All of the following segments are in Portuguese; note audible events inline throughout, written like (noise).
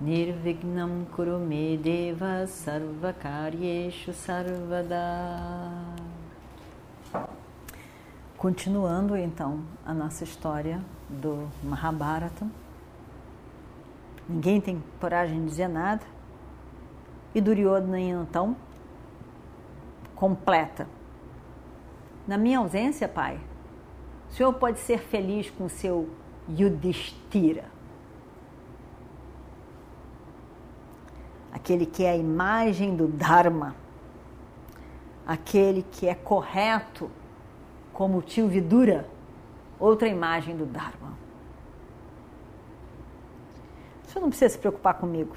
Nirvignam Kurume Deva Sarvakaryeshu Sarvada Continuando então a nossa história do Mahabharata. Ninguém tem coragem de dizer nada. E Duryodhana então completa na minha ausência, pai, o senhor pode ser feliz com seu Yudhishthira. Aquele que é a imagem do Dharma. Aquele que é correto, como o tio Vidura, outra imagem do Dharma. Senhor não precisa se preocupar comigo.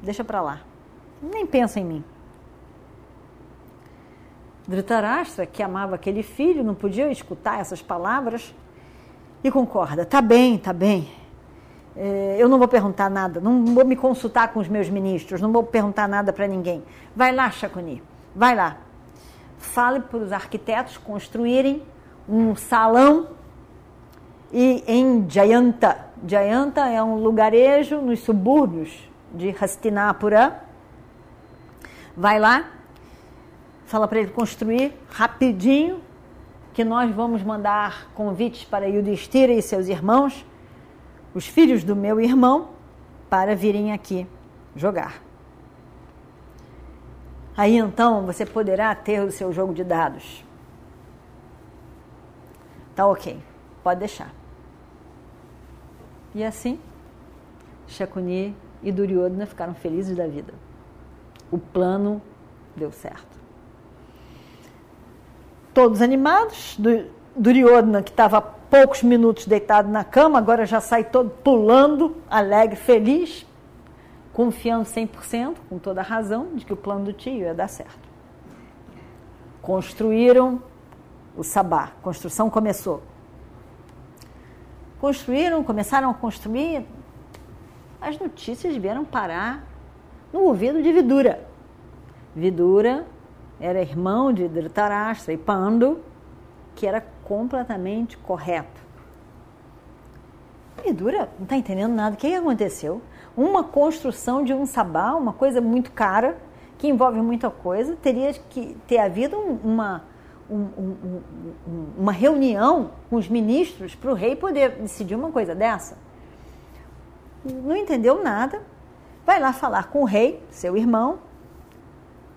Deixa para lá. Nem pensa em mim. Dhritarashtra, que amava aquele filho, não podia escutar essas palavras e concorda: tá bem, tá bem. É, eu não vou perguntar nada, não vou me consultar com os meus ministros, não vou perguntar nada para ninguém. Vai lá, Shakuni, vai lá. Fale para os arquitetos construírem um salão e em Jayanta. Jayanta é um lugarejo nos subúrbios de Hastinapura. Vai lá, fala para ele construir rapidinho, que nós vamos mandar convites para Yudhishthira e seus irmãos, os filhos do meu irmão, para virem aqui jogar. Aí então você poderá ter o seu jogo de dados. Tá ok, pode deixar. E assim, Shakuni e Duryodhana ficaram felizes da vida. O plano deu certo todos animados. Do, Duryodhana, que estava poucos minutos deitado na cama, agora já sai todo pulando, alegre, feliz, confiando 100%, com toda a razão, de que o plano do tio ia dar certo. Construíram o sabá, construção começou. Construíram, começaram a construir, as notícias vieram parar no ouvido de Vidura. Vidura era irmão de Dhritarashtra e Pandu, que era completamente correto. E Dura não está entendendo nada. O que aconteceu? Uma construção de um sabá, uma coisa muito cara, que envolve muita coisa, teria que ter havido uma, um, um, um, uma reunião com os ministros para o rei poder decidir uma coisa dessa. Não entendeu nada, vai lá falar com o rei, seu irmão,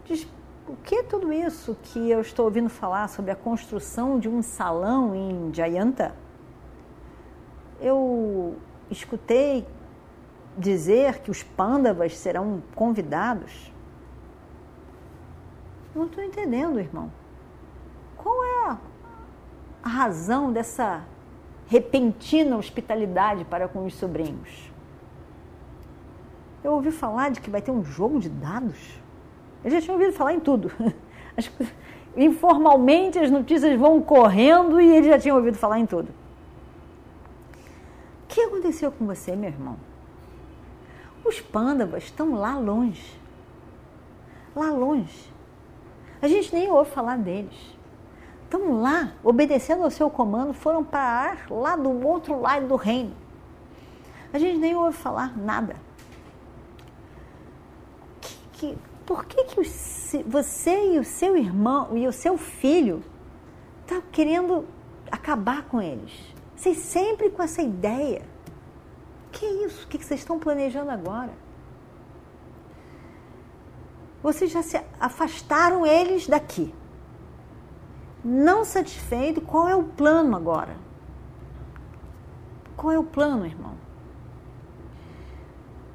diz: o que é tudo isso que eu estou ouvindo falar sobre a construção de um salão em Jayanta? Eu escutei dizer que os pândavas serão convidados. Não estou entendendo, irmão. Qual é a razão dessa repentina hospitalidade para com os sobrinhos? Eu ouvi falar de que vai ter um jogo de dados. Ele já tinha ouvido falar em tudo. (laughs) As, informalmente as notícias vão correndo e ele já tinha ouvido falar em tudo. O que aconteceu com você, meu irmão? Os pândavas estão lá longe. Lá longe. A gente nem ouve falar deles. Estão lá, obedecendo ao seu comando, foram parar lá do outro lado do reino. A gente nem ouve falar nada. Que, que, por que, que você e o seu irmão e o seu filho estão tá querendo acabar com eles? Vocês sempre com essa ideia. Que isso? O que vocês estão planejando agora? Vocês já se afastaram eles daqui. Não satisfeito, qual é o plano agora? Qual é o plano, irmão?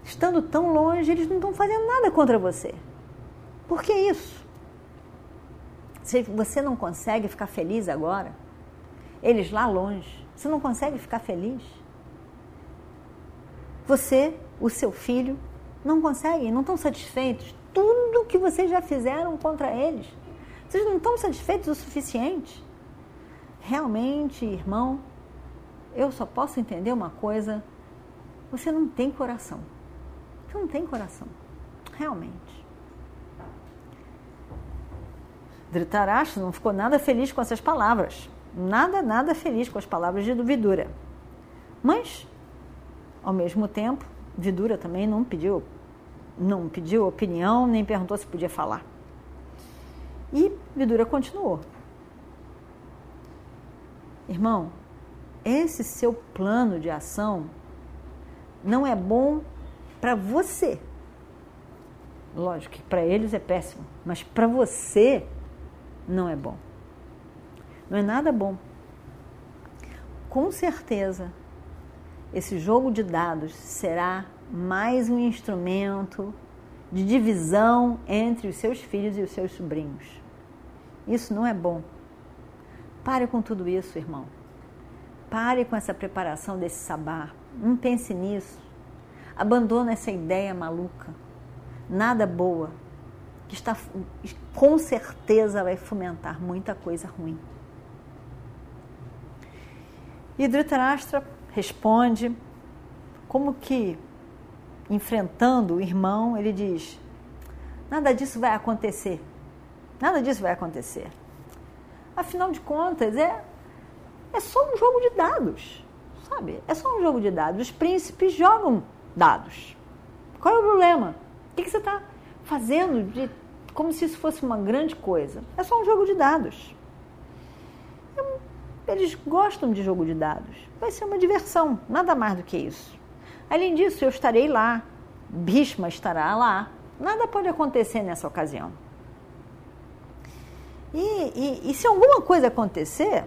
Estando tão longe, eles não estão fazendo nada contra você. Por que isso? Você não consegue ficar feliz agora, eles lá longe, você não consegue ficar feliz? Você, o seu filho, não conseguem, não estão satisfeitos, tudo que vocês já fizeram contra eles. Vocês não estão satisfeitos o suficiente? Realmente, irmão, eu só posso entender uma coisa: você não tem coração. Você não tem coração. Realmente. Dhritarashtra não ficou nada feliz com essas palavras. Nada, nada feliz com as palavras de Vidura. Mas, ao mesmo tempo, Vidura também não pediu, não pediu opinião, nem perguntou se podia falar. E Vidura continuou. Irmão, esse seu plano de ação não é bom para você. Lógico que para eles é péssimo, mas para você não é bom. Não é nada bom. Com certeza, esse jogo de dados será mais um instrumento de divisão entre os seus filhos e os seus sobrinhos. Isso não é bom. Pare com tudo isso, irmão. Pare com essa preparação desse sabá. Não pense nisso. Abandona essa ideia maluca. Nada boa. Está com certeza vai fomentar muita coisa ruim. E Dhritarashtra responde, como que enfrentando o irmão, ele diz: Nada disso vai acontecer. Nada disso vai acontecer. Afinal de contas, é, é só um jogo de dados, sabe? É só um jogo de dados. Os príncipes jogam dados. Qual é o problema? O que, que você está fazendo de, como se isso fosse uma grande coisa? É só um jogo de dados. Eles gostam de jogo de dados. Vai ser uma diversão, nada mais do que isso. Além disso, eu estarei lá, Bhishma estará lá. Nada pode acontecer nessa ocasião. E, e, e se alguma coisa acontecer,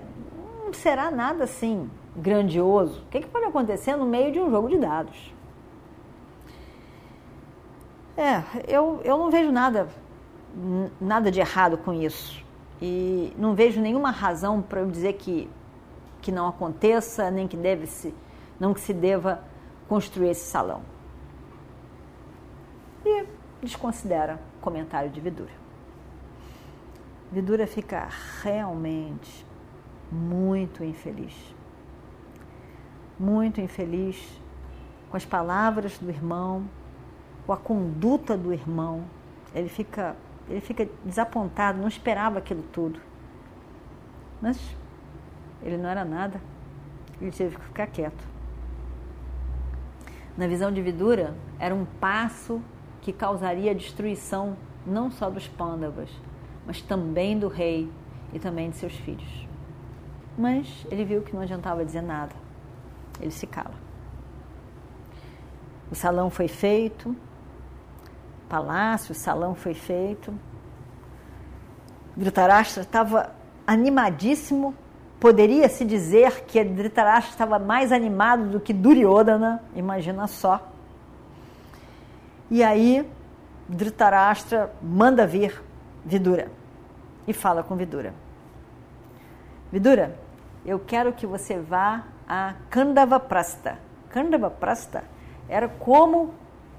não será nada assim grandioso. O que, que pode acontecer no meio de um jogo de dados? É, eu, eu não vejo nada, nada de errado com isso. E não vejo nenhuma razão para eu dizer que, que não aconteça, nem que deve se, não que se deva construir esse salão. E desconsidera o comentário de Vidura. Vidura fica realmente muito infeliz. Muito infeliz com as palavras do irmão, com a conduta do irmão. Ele fica ele fica desapontado, não esperava aquilo tudo. Mas ele não era nada, ele teve que ficar quieto. Na visão de Vidura, era um passo que causaria a destruição não só dos pândavas, mas também do rei e também de seus filhos. Mas ele viu que não adiantava dizer nada. Ele se cala. O salão foi feito, palácio, o salão foi feito. Dhritarashtra estava animadíssimo. Poderia-se dizer que Dhritarashtra estava mais animado do que Duryodhana, imagina só. E aí Dhritarashtra manda vir Vidura e fala com Vidura. Vidura, eu quero que você vá a Kandava Prasta. Kandava Prasta era como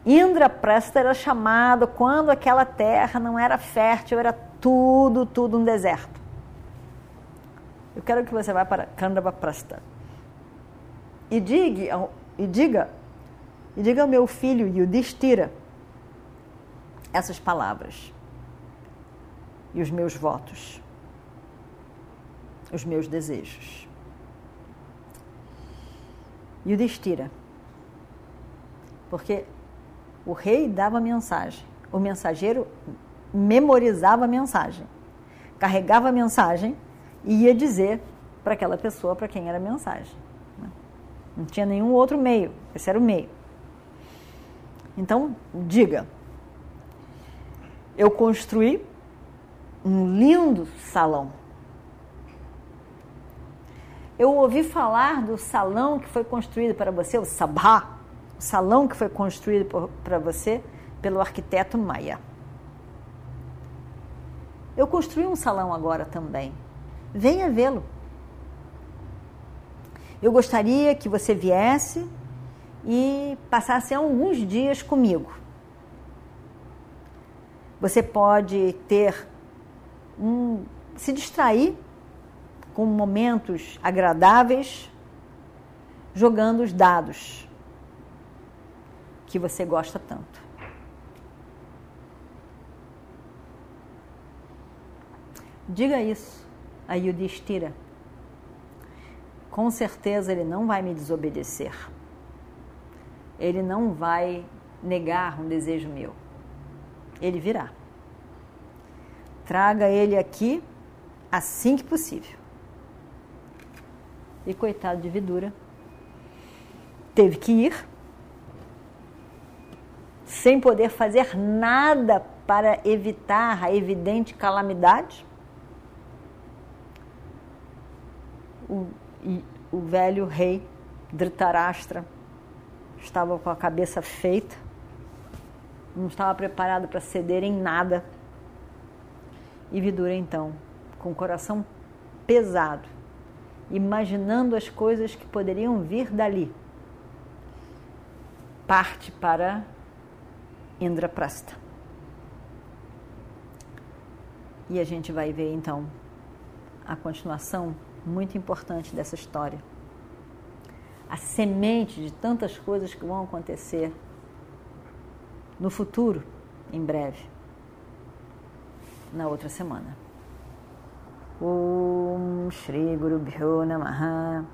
Indraprasta era chamado quando aquela terra não era fértil, era tudo, tudo um deserto. Eu quero que você vá para Kandavaprasta e diga, e diga, e diga ao meu filho Yudhishthira essas palavras e os meus votos, os meus desejos. Yudhishthira, porque o rei dava mensagem, o mensageiro memorizava a mensagem, carregava a mensagem e ia dizer para aquela pessoa para quem era a mensagem. Né? Não tinha nenhum outro meio, esse era o meio. Então, diga, eu construí um lindo salão. Eu ouvi falar do salão que foi construído para você, o Sabha, o salão que foi construído para você pelo arquiteto Maia. Eu construí um salão agora também. Venha vê-lo. Eu gostaria que você viesse e passasse alguns dias comigo. Você pode ter um se distrair com momentos agradáveis jogando os dados que você gosta tanto. Diga isso a Yudhishthira. Com certeza ele não vai me desobedecer. Ele não vai negar um desejo meu. Ele virá. Traga ele aqui assim que possível. E coitado de Vidura, teve que ir, sem poder fazer nada para evitar a evidente calamidade. O, o velho rei Dhritarashtra estava com a cabeça feita, não estava preparado para ceder em nada. E Vidura, então, com o coração pesado, imaginando as coisas que poderiam vir dali, parte para Indraprasta. E a gente vai ver então a continuação muito importante dessa história. A semente de tantas coisas que vão acontecer no futuro, em breve, na outra semana. Om Shri Guru Bhyo Namaha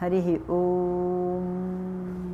Harihi Om